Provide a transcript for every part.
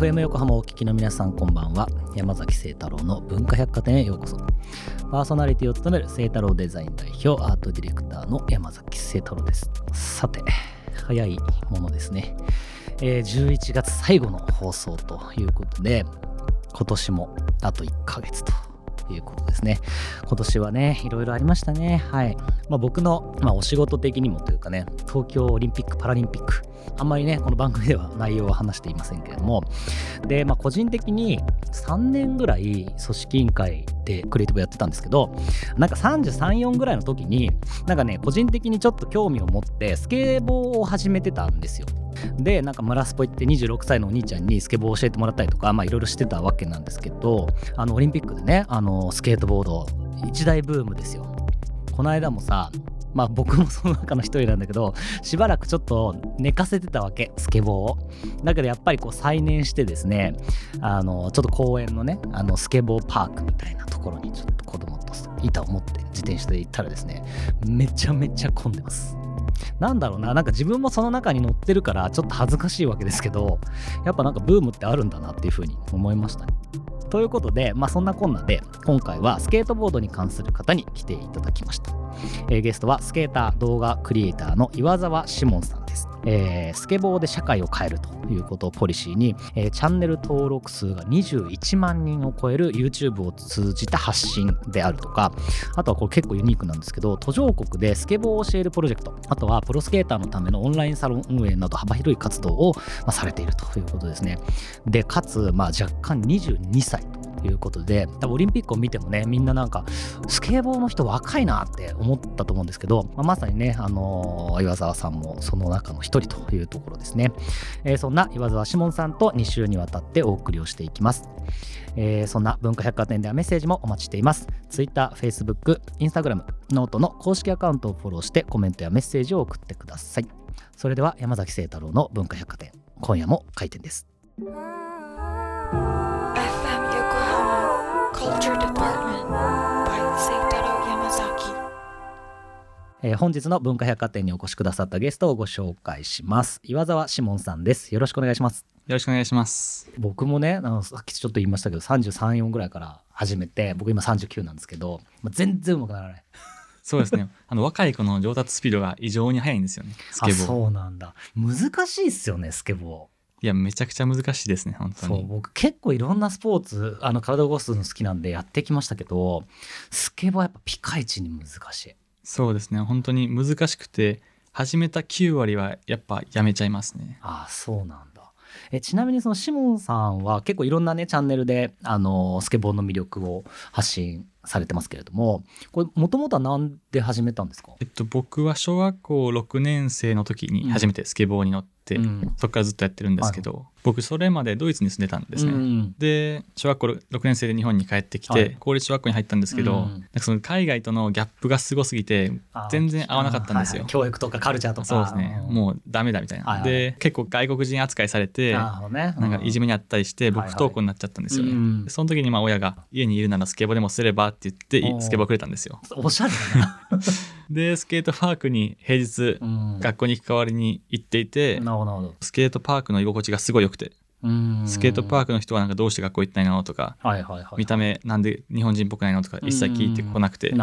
FM 横浜をお聞きの皆さんこんばんは山崎聖太郎の文化百貨店へようこそパーソナリティを務める聖太郎デザイン代表アートディレクターの山崎聖太郎ですさて早いものですね、えー、11月最後の放送ということで今年もあと1ヶ月ということですね。今年はね、いろいろありましたね。はい。まあ、僕の、まあ、お仕事的にもというかね、東京オリンピック・パラリンピック、あんまりね、この番組では 内容は話していませんけれども、で、まあ、個人的に3年ぐらい組織委員会でクリエイティブやってたんですけど、なんか33、4ぐらいの時に、なんかね、個人的にちょっと興味を持って、スケボーを始めてたんですよ。でなんか村スポ行って26歳のお兄ちゃんにスケボー教えてもらったりとかいろいろしてたわけなんですけどあのオリンピックでねあのスケートボード一大ブームですよ。この間もさまあ僕もその中の一人なんだけどしばらくちょっと寝かせてたわけスケボーを。だけどやっぱりこう再燃してですねあのちょっと公園のねあのスケボーパークみたいなところにちょっと子供と板を持って自転車で行ったらですねめちゃめちゃ混んでます。なんだろうな、なんか自分もその中に乗ってるからちょっと恥ずかしいわけですけど、やっぱなんかブームってあるんだなっていうふうに思いましたね。ということで、まあ、そんなこんなで今回はスケートボードに関する方に来ていただきました、えー、ゲストはスケーター動画クリエイターの岩沢志門さんです。えー、スケボーで社会を変えるということをポリシーに、えー、チャンネル登録数が21万人を超える YouTube を通じた発信であるとかあとはこれ結構ユニークなんですけど途上国でスケボーを教えるプロジェクトあとはプロスケーターのためのオンラインサロン運営など幅広い活動を、されているということですね。でかつ、まあ、若干22歳と。いうことで多分オリンピックを見てもねみんななんかスケボーの人若いなって思ったと思うんですけど、まあ、まさにね、あのー、岩沢さんもその中の一人というところですね、えー、そんな岩沢志門さんと2週にわたってお送りをしていきます、えー、そんな文化百貨店ではメッセージもお待ちしています。Twitter、Facebook、Instagram、 note の公式アカウントをフォローしてコメントやメッセージを送ってください。それでは山崎晴太郎の文化百貨店今夜も開店です。えー、本日の文化百貨店にお越しくださったゲストをご紹介します。岩沢志門さんです。よろしくお願いします。よろしくお願いします。僕もねあのさっきちょっと言いましたけど334ぐらいから始めて僕今39なんですけど、まあ、全然うまくならない。そうですね。あの若い子の上達スピードが異常に速いんですよねスケボー。そうなんだ。難しいっすよねスケボーいやめちゃくちゃ難しいですね本当に。そう僕結構いろんなスポーツあの体を動かすの好きなんでやってきましたけどスケボーやっぱピカイチに難しい。そうですね本当に難しくて始めた9割はやっぱやめちゃいますね。ああそうなんだ。えちなみにそのシモンさんは結構いろんなねチャンネルであのスケボーの魅力を発信されてますけれどもこれもともとは何で始めたんですか、えっと、僕は小学校6年生の時に初めてスケボーに乗って、うん、そこからずっとやってるんですけど、はい、僕それまでドイツに住んでたんですね、うん、で小学校6年生で日本に帰ってきて、はい、公立小学校に入ったんですけど、うん、なんかその海外とのギャップがすごすぎて全然合わなかったんですよ、はいはい、教育とかカルチャーとか。そうですね。もうダメだみたいな、はいはい、で結構外国人扱いされてな、ね,、ん。かいじめにあったりして僕不登校になっちゃったんですよね、はいはい、その時にまあ親が家にいるならスケボーでもすればって言ってスケボーくれたんですよ。おしゃれだな。でスケートパークに平日、学校に行く代わりに行っていてスケートパークの居心地がすごい良くてスケートパークの人はなんかどうして学校行ったいのとか、はいはいはいはい、見た目なんで日本人っぽくないのとか一切聞いてこなくて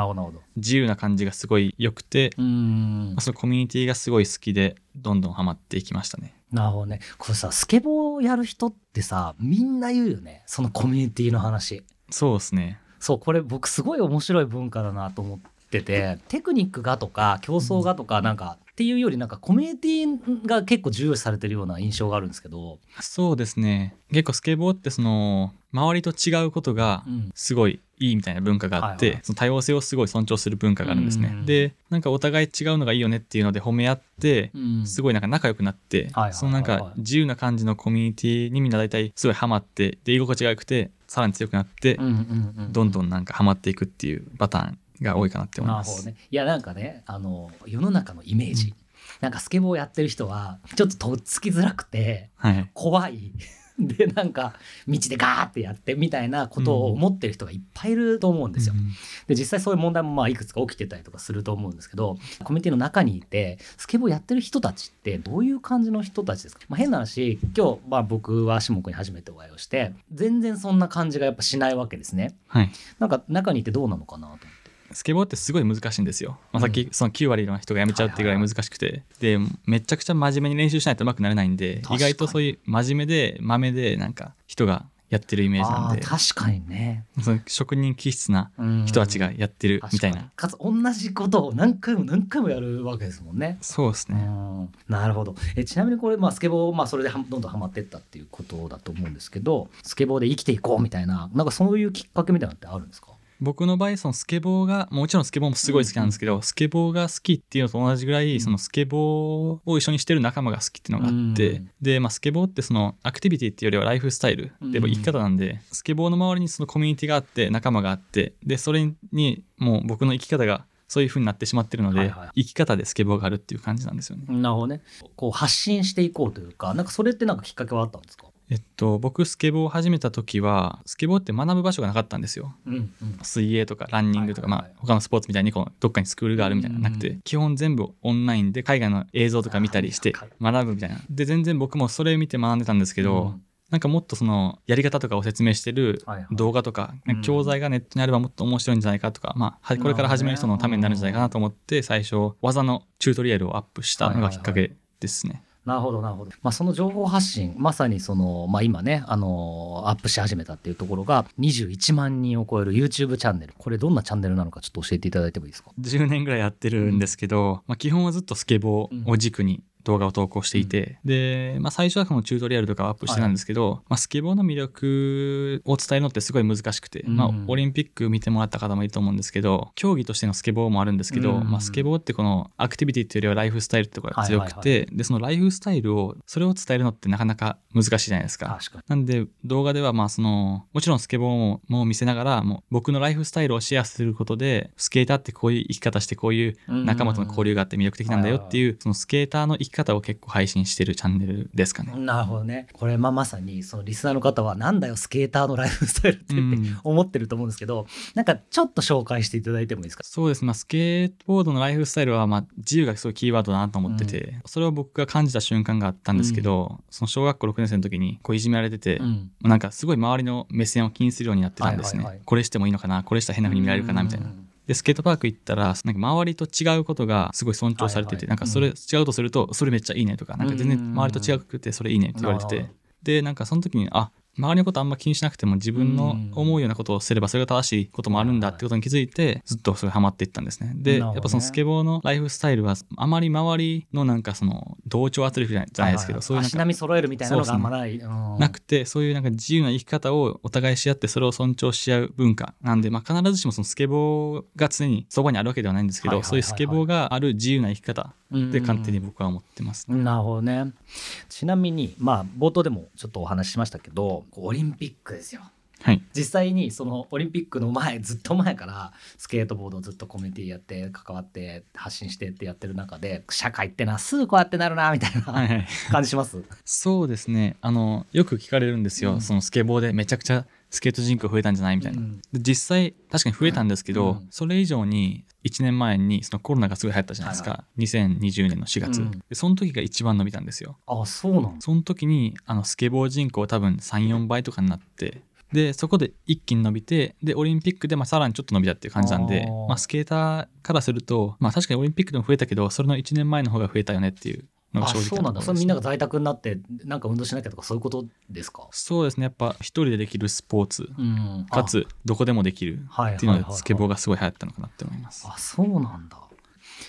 自由な感じがすごい良くてそのコミュニティがすごい好きでどんどんハマっていきましたね。なるほどね。これさスケボーやる人ってさみんな言うよね。そのコミュニティの話。そうですねそうこれ僕すごい面白い文化だなと思っててテクニックがとか競争がとかなんかっていうよりなんかコミュニティが結構重要視されてるような印象があるんですけど。そうですね。結構スケボーってその周りと違うことがすごいいいみたいな文化があって、はいはい、その多様性をすごい尊重する文化があるんですね。でなんかお互い違うのがいいよねっていうので褒め合って、すごいなんか仲良くなって、そのなんか自由な感じのコミュニティにみんな大体すごいハマってで居心地が良くてさらに強くなって、どんどんなんかハマっていくっていうパターンが多いかなって思います。ね、いやなんかねあの世の中のイメージ、うん、なんかスケボーやってる人はちょっととっつきづらくて、はい、怖い でなんか道でガーってやってみたいなことを思ってる人がいっぱいいると思うんですよ。で実際そういう問題もまあいくつか起きてたりとかすると思うんですけどコミュニティの中にいてスケボーやってる人たちってどういう感じの人たちですか、まあ、変な話今日、まあ、僕は下君に初めてお会いをして全然そんな感じがやっぱしないわけですね。はい、なんか中にいてどうなのかなと。スケボーってすごい難しいんですよ、まあ、さっきその9割の人が辞めちゃうっていうぐらい難しくて、でめちゃくちゃ真面目に練習しないとうまくなれないんで意外とそういう真面目でまめでなんか人がやってるイメージなんで。確かにね。その職人気質な人たちがやってるみたいな。かつ同じことを何回も何回もやるわけですもんね。そうですね。なるほど。えちなみにこれ、まあ、スケボー、まあ、それでどんどんはまってったっていうことだと思うんですけどスケボーで生きていこうみたいななんかそういうきっかけみたいなのってあるんですか？僕の場合そのスケボーがもちろんスケボーもすごい好きなんですけど、うんうん、スケボーが好きっていうのと同じぐらい、そのスケボーを一緒にしてる仲間が好きっていうのがあって、うん、で、まあ、スケボーってそのアクティビティっていうよりはライフスタイルで生き方なんで、スケボーの周りにそのコミュニティがあって仲間があってでそれにもう僕の生き方がそういう風になってしまってるので、はいはい、生き方でスケボーがあるっていう感じなんですよね。なるほどね。こう発信していこうというか、なんかそれってなんかきっかけはあったんですか？えっと、僕スケボーを始めた時はスケボーって学ぶ場所がなかったんですよ、うんうん、水泳とかランニングとか、まあ、他のスポーツみたいにこうどっかにスクールがあるみたいななくて、うんうん、基本全部オンラインで海外の映像とか見たりして学ぶみたいな。で全然僕もそれ見て学んでたんですけど、うん、なんかもっとそのやり方とかを説明してる動画とか、はいはい、教材がネットにあればもっと面白いんじゃないかとか、まあ、これから始める人のためになるんじゃないかなと思って最初技のチュートリアルをアップしたのがきっかけですね。はいはいはいなるほどなるほど、まあ、その情報発信まさにその、まあ、今ねあのアップし始めたっていうところが21万人を超える YouTube チャンネル。これどんなチャンネルなのかちょっと教えていただいてもいいですか？10年ぐらいやってるんですけど、うん、まあ、基本はずっとスケボーを軸に動画を投稿していて、うん、で、まあ、最初はそのチュートリアルとかをアップしてたんですけど、はい、まあ、スケボーの魅力を伝えるのってすごい難しくて、うん、まあ、オリンピック見てもらった方もいると思うんですけど競技としてのスケボーもあるんですけど、うん、まあ、スケボーってこのアクティビティっていうよりはライフスタイルってところが強くて、はいはいはい、でそのライフスタイルをそれを伝えるのってなかなか難しいじゃないですか。かなんで動画ではまあそのもちろんスケボーも見せながらもう僕のライフスタイルをシェアすることでスケーターってこういう生き方してこういう仲間との交流があって魅力的なんだよっていうそのスケーターの生き方を結構配信信してるチャンネルですかね。なるほどね。これまあまさにそのリスナーの方はなんだよスケーターのライフスタイルってって思ってると思うんですけど、うん、なんかちょっと紹介していただいてもいいですか？そうです。まあスケートボードのライフスタイルはまあ自由がすごいキーワードだなと思ってて、うん、それを僕が感じた瞬間があったんですけど、うん、その小学校6年生の時にこういじめられてて、うん、なんかすごい周りの目線を気にするようになってたんですね。はいはいはい、これしてもいいのかなこれしたら変な風に見られるかなみたいな。で、スケートパーク行ったら、なんか周りと違うことがすごい尊重されてて、なんかそれ違うとすると、それめっちゃいいねとか、なんか全然周りと違くてそれいいねって言われてて、で、なんかその時に、あ、周りのことあんま気にしなくても自分の思うようなことをすればそれが正しいこともあるんだってことに気づいてずっとそれハマっていったんですね。で、やっぱそのスケボーのライフスタイルはあまり周りのなんかその同調圧力じゃないですけど、そういうなんか足並み揃えるみたいなのがあんまない。なくてそういうなんか自由な生き方をお互いし合ってそれを尊重し合う文化。なんで、まあ、必ずしもそのスケボーが常にそばにあるわけではないんですけど、そういうスケボーがある自由な生き方で勝手に僕は思ってます、ね、なるほどね。ちなみにまあ冒頭でもちょっとお話ししましたけどオリンピックですよ。はい、実際にそのオリンピックの前ずっと前からスケートボードをずっとコミュニティやって関わって発信してってやってる中で社会ってなすぐこうやってなるなみたいな感じします、はいはい、そうですね。あのよく聞かれるんですよ、うん、そのスケボーでめちゃくちゃスケート人口増えたんじゃないみたいな、うん、実際確かに増えたんですけど、うん、それ以上に1年前にそのコロナがすごい流行ったじゃないですか、はいはい、2020年の4月、うん、でその時が一番伸びたんですよ。あそうなのその時にあのスケボー人口多分34倍とかになってでそこで一気に伸びてでオリンピックでまあさらにちょっと伸びたっていう感じなんでまあ、スケーターからすると、まあ、確かにオリンピックでも増えたけどそれの1年前の方が増えたよねっていうのが正直そうなんだ。それみんなが在宅になってなんか運動しなきゃとかそういうことですか？そうですね。やっぱ一人でできるスポーツ、うん、かつどこでもできるっていうのでスケボーがすごい流行ったのかなって思います、あそうなんだ。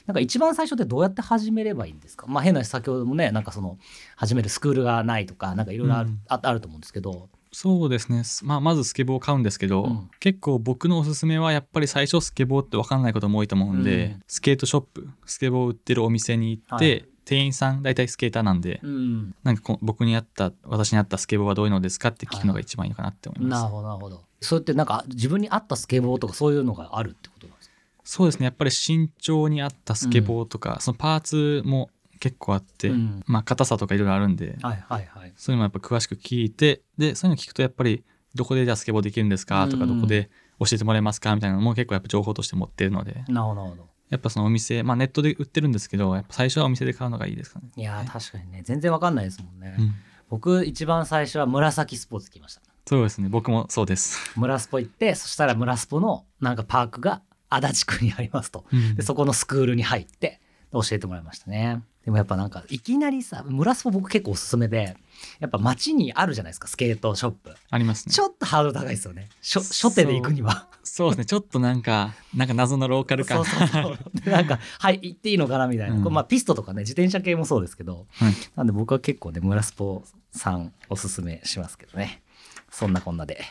なんか一番最初ってどうやって始めればいいんですか？まあ変な先ほどもねなんかその始めるスクールがないとかなんかいろいろある,、あると思うんですけど。そうですね、まあ、まずスケボーを買うんですけど、うん、結構僕のおすすめはやっぱり最初スケボーって分かんないことも多いと思うんで、うん、スケートショップスケボー売ってるお店に行って、はい、店員さん大体スケーターなんで、うん、なんか僕に合った私に合ったスケボーはどういうのですかって聞くのが一番いいのかなって思います、はい、なるほどなるほど。そうやってなんか自分に合ったスケボーとかそういうのがあるってことなんですか？そうですね。やっぱり身長に合ったスケボーとか、うん、そのパーツも結構あって、うん。まあ硬さとかいろいろあるんで、はいはいはい。そういうのもやっぱ詳しく聞いてでそういうの聞くとやっぱりどこでじゃあスケボーできるんですかとかうん。どこで教えてもらえますかみたいなのも結構やっぱ情報として持ってるので。なるほどやっぱそのお店まあネットで売ってるんですけどやっぱ最初はお店で買うのがいいですかね。いやー確かにね。全然わかんないですもんね、うん。僕一番最初は紫スポーツ来ました。そうですね。僕もそうです。村スポ行ってそしたら村スポのなんかパークが足立区にありますと。でそこのスクールに入って教えてもらいましたねでもやっぱなんかいきなりさ村スポ僕結構おすすめでやっぱ街にあるじゃないですかスケートショップ。ありますね。ち。ょっとハードル高いですよね。初初手で行くには。そうですね。ちょっとなんかなんか謎のローカル感。そうそうそう。でなんか はい行っていいのかなみたいな、うん。まあピストとかね自転車系もそうですけどはい。なんで僕は結構ね村スポさんおすすめしますけどね。そんなこんなで。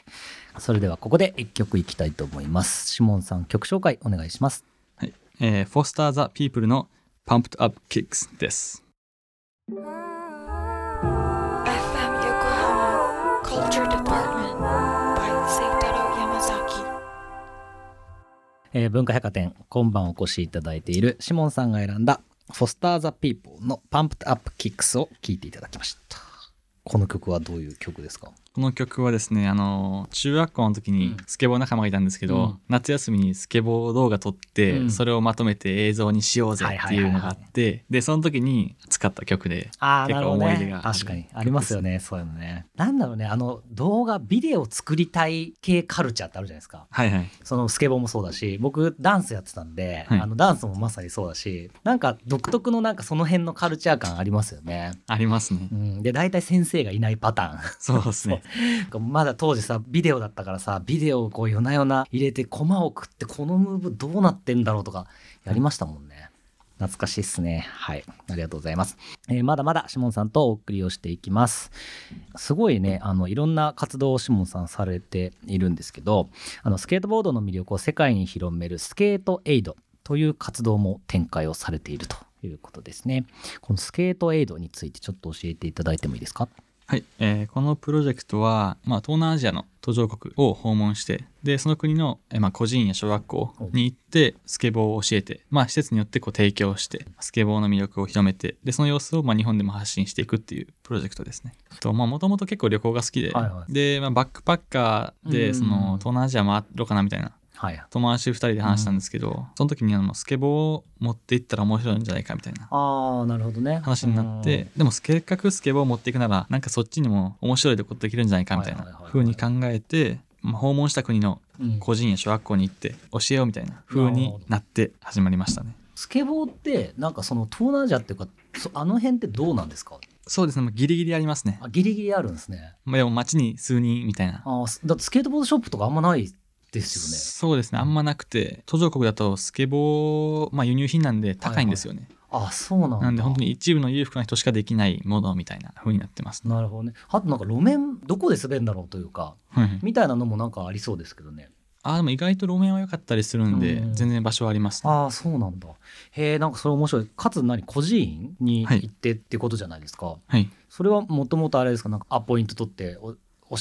それではここで一曲いきたいと思います。シモンさん曲紹介お願いします。はい。えー、 Foster the People の Pumped Up Kicks です。FM Yokohama Culture Department by Seitaro Yamazaki. えー文化百貨店今晩お越しいただいているシモンさんが選んだ Foster the People の Pumped Up Kicks を聴いていただきましたこの曲はどういう曲ですか？この曲はですねあの中学校の時にうん。スケボー仲間がいたんですけど、うん。夏休みにスケボー動画撮って、うん。それをまとめて映像にしようぜっていうのがあって、でその時に使った曲でああ結構思い出がある確かに。ありますよねそういうのね。なんだろうねあの動画ビデオ作りたい系カルチャーってあるじゃないですか。はいはい。そのスケボーもそうだし僕ダンスやってたんで、はい。あのダンスもまさにそうだしなんか独特のなんかその辺のカルチャー感ありますよね。ありますね。うん、で大体先生がいないパターン。そうですね まだ当時さビデオだったからさビデオをこう夜な夜な入れてコマを食ってこのムーブどうなってんだろうとかやりましたもんね。懐かしいっすね。はい。ありがとうございます。えーまだまだシモンさんとお送りをしていきます。すごいね、あの、いろんな活動をシモンさんされているんですけど、あの、スケートボードの魅力を世界に広めるスケートエイドという活動も展開をされているということですね。このスケートエイドについてちょっと教えていただいてもいいですか？はい、えーこのプロジェクトは、まあ、東南アジアの途上国を訪問してでその国の、えーまあ、個人や小学校に行ってスケボーを教えて、まあ、施設によってこう提供してスケボーの魅力を広めてでその様子をまあ日本でも発信していくっていうプロジェクトですね。ともともと結構旅行が好きで、はいはい。で、まあ、バックパッカーうん。でその東南アジア回ろうかなみたいなはい。友達2人で話したんですけど、その時にあのスケボーを持って行ったら面白いんじゃないかみたいなああ、なるほどね。話になって、でもせっかくスケボーを持っていくならなんかそっちにも面白いことできるんじゃないかみたいな風に考えて、まあ、訪問した国のうん個人や小学校に行って教えようみたいな風になって始まりましたね。スケボーってなんかその東南アジアっていうかそあの辺ってどうなんですか？そうですねまあギリギリありますね。あギリギリあるんですねまあ、でも街に数人みたいな。あだってスケートボードショップとかあんまないですよね。そうですね。あんまなくて途上国だとスケボー、まあ、輸入品なんで高いんですよね。あそうなんだ。なんで本当に一部の裕福な人しかできないものみたいな風になってますね。なるほどね。あとなんか路面どこで滑るんだろうというかはいみたいなのもなんかありそうですけどね。あでも意外と路面は良かったりするんで、うん。全然場所はあります、ね。ああそうなんだ。へえんかそれ面白い。かつ何孤児院にはい行ってってことじゃないですか、はい。それはもともとあれですか？なんかアポイント取ってお教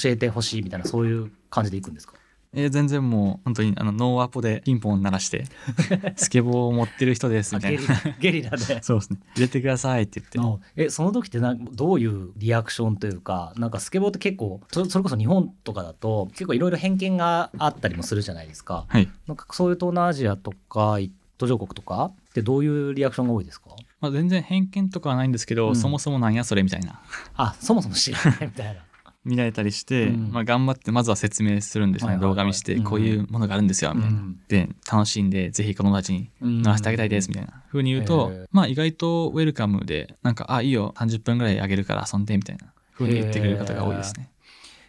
えてほしいみたいなそういう感じで行くんですか？えー全然もう本当にあのノーアポでピンポン鳴らして スケボーを持ってる人ですみたいな。あゲリラで。そうですね。入れてくださいって言って。あえその時ってなんどういうリアクションというかなんかスケボーって結構そそれこそ日本とかだと結構いろいろ偏見があったりもするじゃないですか。はい、なんかそういう東南アジアとか途上国とかってどういうリアクションが多いですか？まあ、全然偏見とかはないんですけど、うん。そもそもなんやそれみたいな。あそもそも知らないみたいな見られたりして、うん。まあ、頑張ってまずは説明するんですね、はいはいはい。動画見して、うん。こういうものがあるんですよみたいな、うん。で楽しんでぜひ子供たちに乗らせてあげたいですみたいな。風に言うと、まあ意外とウェルカムでなんかあいいよ30分ぐらいあげるから遊んでみたいな。風に言ってくれる方が多いですね。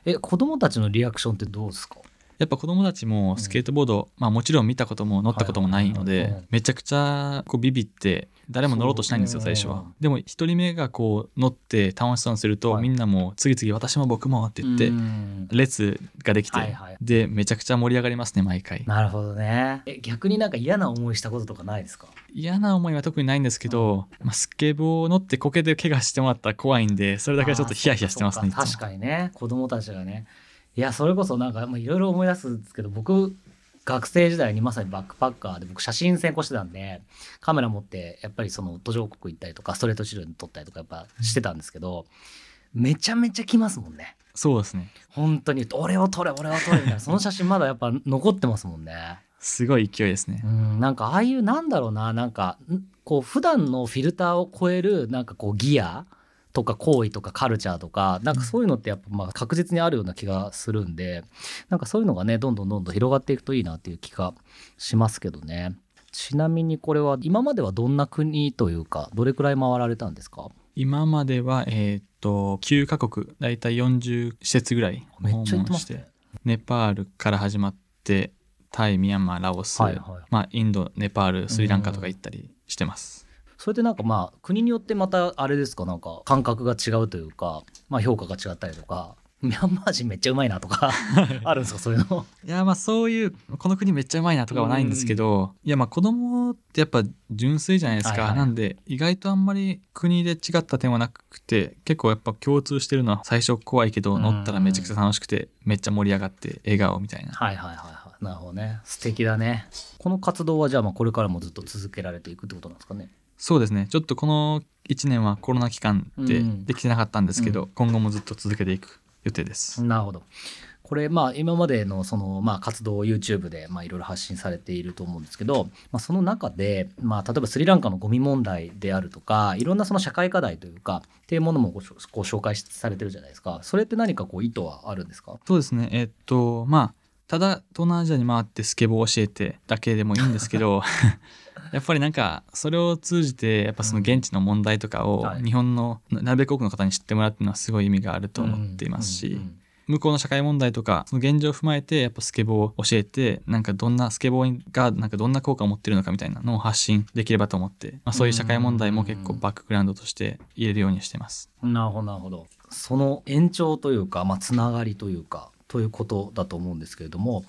え子供たちのリアクションってどうですか？やっぱ子供たちもスケートボード、まあもちろん見たことも乗ったこともないので、めちゃくちゃこうビビって誰も乗ろうとしないんですよ、最初は。でも一人目がこう乗って楽しそうにすると、はい。みんなも次々私も僕もって言って、うん。列ができて、で、めちゃくちゃ盛り上がりますね、毎回。なるほどね。え逆になんか嫌な思いしたこととかないですか？嫌な思いは特にないんですけど、まあ、スケボー乗ってこけで怪我してもらったら怖いんで、それだけはちょっとヒヤヒヤしてますね、確かにね。子供たちがねいやそれこそなんかまあいろいろ思い出すんですけど僕学生時代にまさにバックパッカーで僕写真専攻してたんでカメラ持ってやっぱりその途上国行ったりとかストレートチルドに撮ったりとかやっぱしてたんですけどめちゃめちゃ来ますもんね。そうですね。本当に俺を撮れ俺を撮れみたいな。その写真まだやっぱ残ってますもんね。すごい勢いですね。うんなんかああいうなんだろうななんかんこう普段のフィルターを超えるなんかこうギアとか行為とかカルチャーとかなんかそういうのってやっぱまあ確実にあるような気がするんでなんかそういうのがねどんどんどんどん広がっていくといいなっていう気がしますけどね。ちなみにこれは今まではどんな国というかどれくらい回られたんですか？今まではえーっと9カ国だいたい40施設ぐらいめっちゃ行って訪問してねネパールから始まってタイミャンマーラオス、はいはい。まあ、インドネパールスリランカとか行ったりしてますそれでなんかまあ国によってまたあれですかなんか感覚が違うというか、まあ、評価が違ったりとか ミャンマー人めっちゃうまいなとか あるんですかそういうの？いやまあそういうこの国めっちゃうまいなとかはないんですけど、いやまあ子供ってやっぱ純粋じゃないですか、はいはいなんで意外とあんまり国で違った点はなくて結構やっぱ共通してるのは最初怖いけどうん乗ったらめちゃくちゃ楽しくてめっちゃ盛り上がって笑顔みたいなはいはいはいはい。なるほどね。素敵だね。この活動はじゃあまあこれからもずっと続けられていくってことなんですかね？そうですね。ちょっとこの1年はコロナ期間でうん。できてなかったんですけど、う今後もずっと続けていく予定です、なるほど。これまあ今までのそのまあ活動を YouTube でまあいろいろ発信されていると思うんですけど、まあ、その中でまあ例えばスリランカのゴミ問題であるとかいろんなその社会課題というかっていうものもごご紹介されてるじゃないですか。それって何かこう意図はあるんですか？そうですね。えっとまあただ東南アジアに回ってスケボーを教えてだけでもいいんですけど やっぱりなんかそれを通じてやっぱその現地の問題とかをはい。日本のなるべく多くの方に知ってもらうっていうのはすごい意味があると思っていますし、向こうの社会問題とかその現状を踏まえてやっぱスケボーを教えてなんかどんなスケボーがなんかどんな効果を持ってるのかみたいなのを発信できればと思って、まあ、そういう社会問題も結構バックグラウンドとして入れるようにしてます。なるほどなるほど。その延長というか、まあ、つながりというかということだと思うんですけれども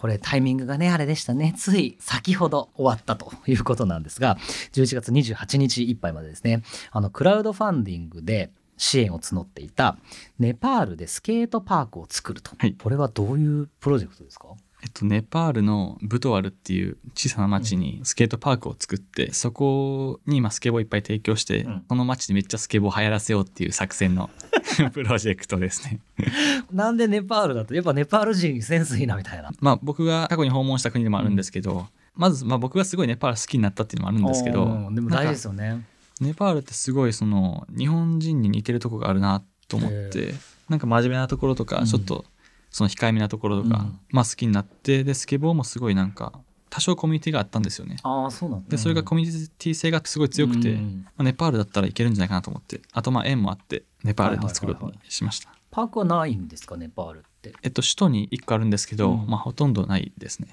これタイミングがねあれでしたね。つい先ほど終わったということなんですが11月28日いっぱいまでですね。あのクラウドファンディングで支援を募っていたネパールでスケートパークを作ると、はい。これはどういうプロジェクトですか？えっと、ネパールのブトワルっていう小さな町にスケートパークを作って、そこに今スケボーいっぱい提供して、うん。この町でめっちゃスケボー流行らせようっていう作戦の プロジェクトですね。なんでネパールだとやっぱネパール人センスいいなみたいな。まあ僕が過去に訪問した国でもあるんですけど、まずまあ僕がすごいネパール好きになったっていうのもあるんですけどうん。でも大事ですよね。ネパールってすごいその日本人に似てるとこがあるなと思ってなんか真面目なところとうん。かちょっとその控えめなところとか、うんまあ好きになってでスケボーもすごいなんか多少コミュニティがあったんですよね。ああそうなんだ、でそれがコミュニティ性がすごい強くて、うんまあ、ネパールだったらいけるんじゃないかなと思ってあとまあ縁もあってネパールで作ることにしました。パークはないんですかネパールって？えっと首都に1個あるんですけど、うんまあほとんどないですね。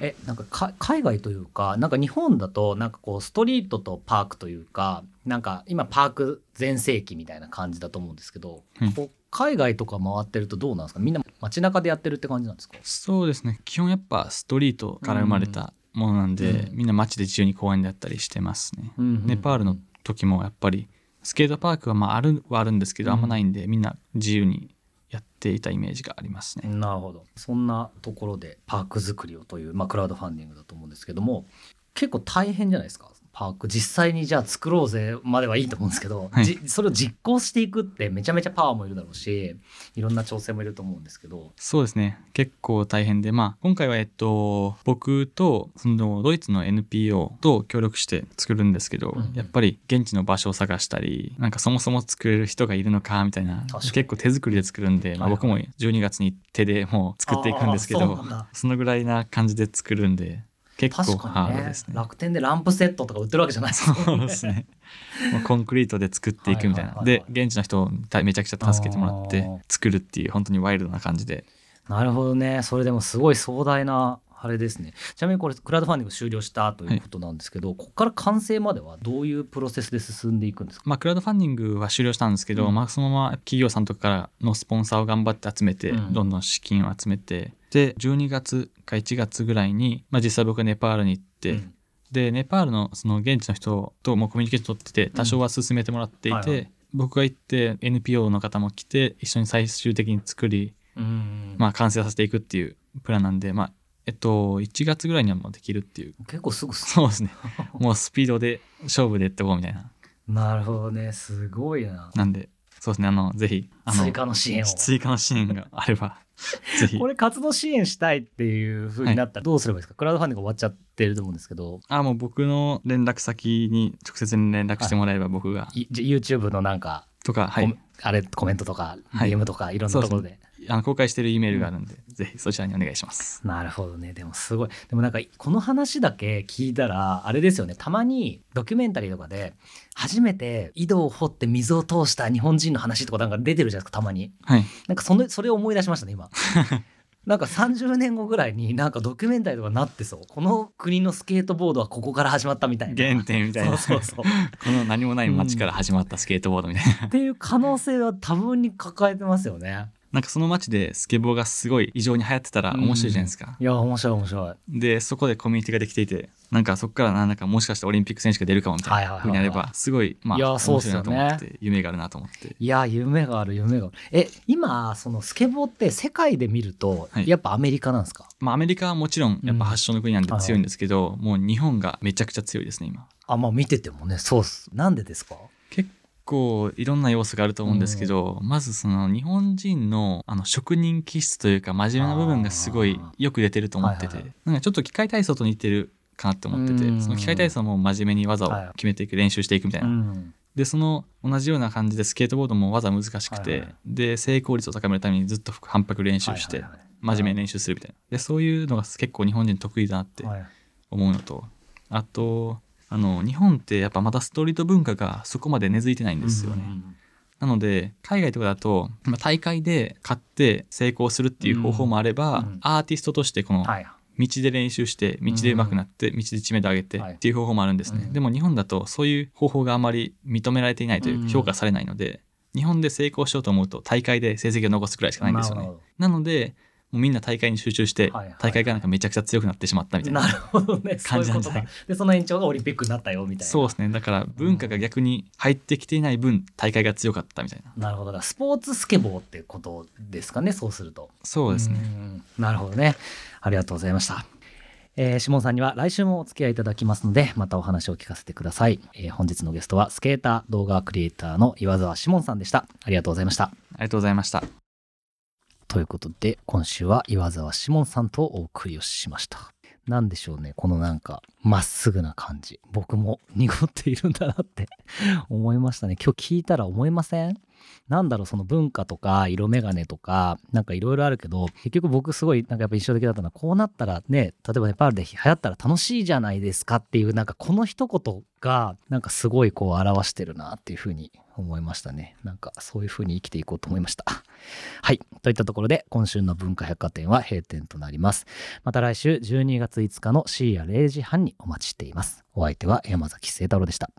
えなんかか海外というかなんか日本だとなんかこうストリートとパークというかなんか今パーク全盛期みたいな感じだと思うんですけど、うんこう海外とか回ってるとどうなんですか？みんな街中でやってるって感じなんですか？そうですね。基本やっぱストリートから生まれたものなんで、うん。みんな街で自由に公園でやったりしてますね。うんネパールの時もやっぱりスケートパークはまああるはあるんですけど、うんあんまないんでみんな自由にやっていたイメージがありますね。なるほど。そんなところでパーク作りをという、まあ、クラウドファンディングだと思うんですけども結構大変じゃないですか？パーク実際にじゃあ作ろうぜまではいいと思うんですけど、はい。じそれを実行していくってめちゃめちゃパワーもいるだろうしいろんな調整もいると思うんですけど。そうですね。結構大変でまあ今回はえっと僕とそのドイツの NPO と協力して作るんですけど、うんやっぱり現地の場所を探したりなんかそもそも作れる人がいるのかみたいな結構手作りで作るんで、まあ、僕も12月に手でもう作っていくんですけどそのぐらいな感じで作るんで結構ハードですね。楽天でランプセットとか売ってるわけじゃないですそうですね。コンクリートで作っていくみたいな。はいはいはい。はいで、現地の人をめちゃくちゃ助けてもらって作るっていう本当にワイルドな感じで。なるほどね。それでもすごい壮大なあれですね。ちなみにこれクラウドファンディング終了したということなんですけど、ここから完成まではどういうプロセスで進んでいくんですか？まあ、クラウドファンディングは終了したんですけど、うん。まあ、そのまま企業さんとかからのスポンサーを頑張って集めて、うん。どんどん資金を集めて、で、12月か1月ぐらいに、まあ、実際僕がネパールに行って、うん。で、ネパールのその現地の人ともコミュニケーション取ってて、多少は進めてもらっていて、はいはい。僕が行って NPO の方も来て、一緒に最終的に作り、うんまあ、完成させていくっていうプランなんで、まあ、えっと、1月ぐらいにはもうできるっていう。結構すぐそうですね。もうスピードで勝負でやってこうみたいな。なるほどね。すごいな。なんで、そうですね。あの、ぜひ、あの、追加の支援を追加の支援があれば、ぜひこ。れ活動支援したいっていう風になったらどうすればいいですか、クラウドファンディング終わっちゃってると思うんですけどあ、もう僕の連絡先に直接連絡してもらえれば僕が、いじゃ YouTube のなんか、とか、はい。あれコメントとかはい DM とかいろんなところで。あの公開してる E メールがあるんで、ぜひそちらにお願いします。なるほどね。でもすごい。でもなんかこの話だけ聞いたらあれですよね。たまにドキュメンタリーとかで初めて井戸を掘って水を通した日本人の話とかなんか出てるじゃないですかたまに。はい。なんかそのそれを思い出しましたね今。なんか30年後ぐらいになんかドキュメンタリーとかなってそう。この国のスケートボードはここから始まったみたいな。原点みたいな。そうそうそう。この何もない街から始まったスケートボードみたいな。っていう可能性は多分に抱えてますよねなんかその街でスケボーがすごい異常に流行ってたら面白いじゃないですか。いや面白い面白い。で、そこでコミュニティができていて、なんかそこからなんかもしかしてオリンピック選手が出るかもみたいなはいはいはいはい。ふうになれば、すごい、まあ、いや面そうっすよね。夢があるなと思って。いや夢がある夢がある。え今そのスケボーって世界で見ると、はい。やっぱアメリカなんですか？まあアメリカはもちろんやっぱ発祥の国なんでうん強いんですけど、もう日本がめちゃくちゃ強いですね、今。あまあ見ててもねそうっす。なんでですか？結構いろんな要素があると思うんですけど、まずその日本人のあの職人気質というか真面目な部分がすごいよく出てると思ってて、はいはいなんかちょっと機械体操と似てるかなって思ってて、うん。その機械体操も真面目に技を決めていく練習していくみたいな、ん。でその同じような感じでスケートボードも技難しくて、はいはいで成功率を高めるためにずっと反復練習してはいはいはい。真面目に練習するみたいな。でそういうのが結構日本人得意だなってはい。思うのとあとあの日本ってやっぱまだストリート文化がそこまで根付いてないんですよね。うんなので海外とかだと、まあ、大会で勝って成功するっていう方法もあれば、うんアーティストとしてこのはい。道で練習して道で上手くなって道で知名度上げてはい。っていう方法もあるんですね、うん。でも日本だとそういう方法があまり認められていないといううん。か評価されないので、日本で成功しようと思うと大会で成績を残すくらいしかないんですよね。なのでもうみんな大会に集中して、はいはい。大会がなんかめちゃくちゃ強くなってしまったみたいななるほどね。感じなんじゃないでその延長がオリンピックになったよみたいな。そうですね。だから文化が逆に入ってきていない分大会が強かったみたいな。なるほど。スポーツスケボーってことですかねそうすると。そうですね、ん。なるほどね。ありがとうございました。えー、シモンさんには来週もお付き合いいただきますのでまたお話を聞かせてください、えー本日のゲストはスケーター動画クリエイターの岩沢シモンさんでした。ありがとうございました。ありがとうございましたということで今週は岩沢志門さんとお送りをしました。なんでしょうねこのなんかまっすぐな感じ。僕も濁っているんだなって思いましたね。今日聞いたら思いません？なんだろうその文化とか色眼鏡とかなんかいろいろあるけど結局僕すごいなんかやっぱ印象的だったのはこうなったらね例えばネパールで流行ったら楽しいじゃないですかっていうなんかこの一言がなんかすごいこう表してるなっていうふうに思いましたね。なんかそういう風に生きていこうと思いました。はい。といったところで今週の文化百貨店は閉店となります。また来週12月5日の深夜0時半にお待ちしています。お相手は山崎清太郎でした。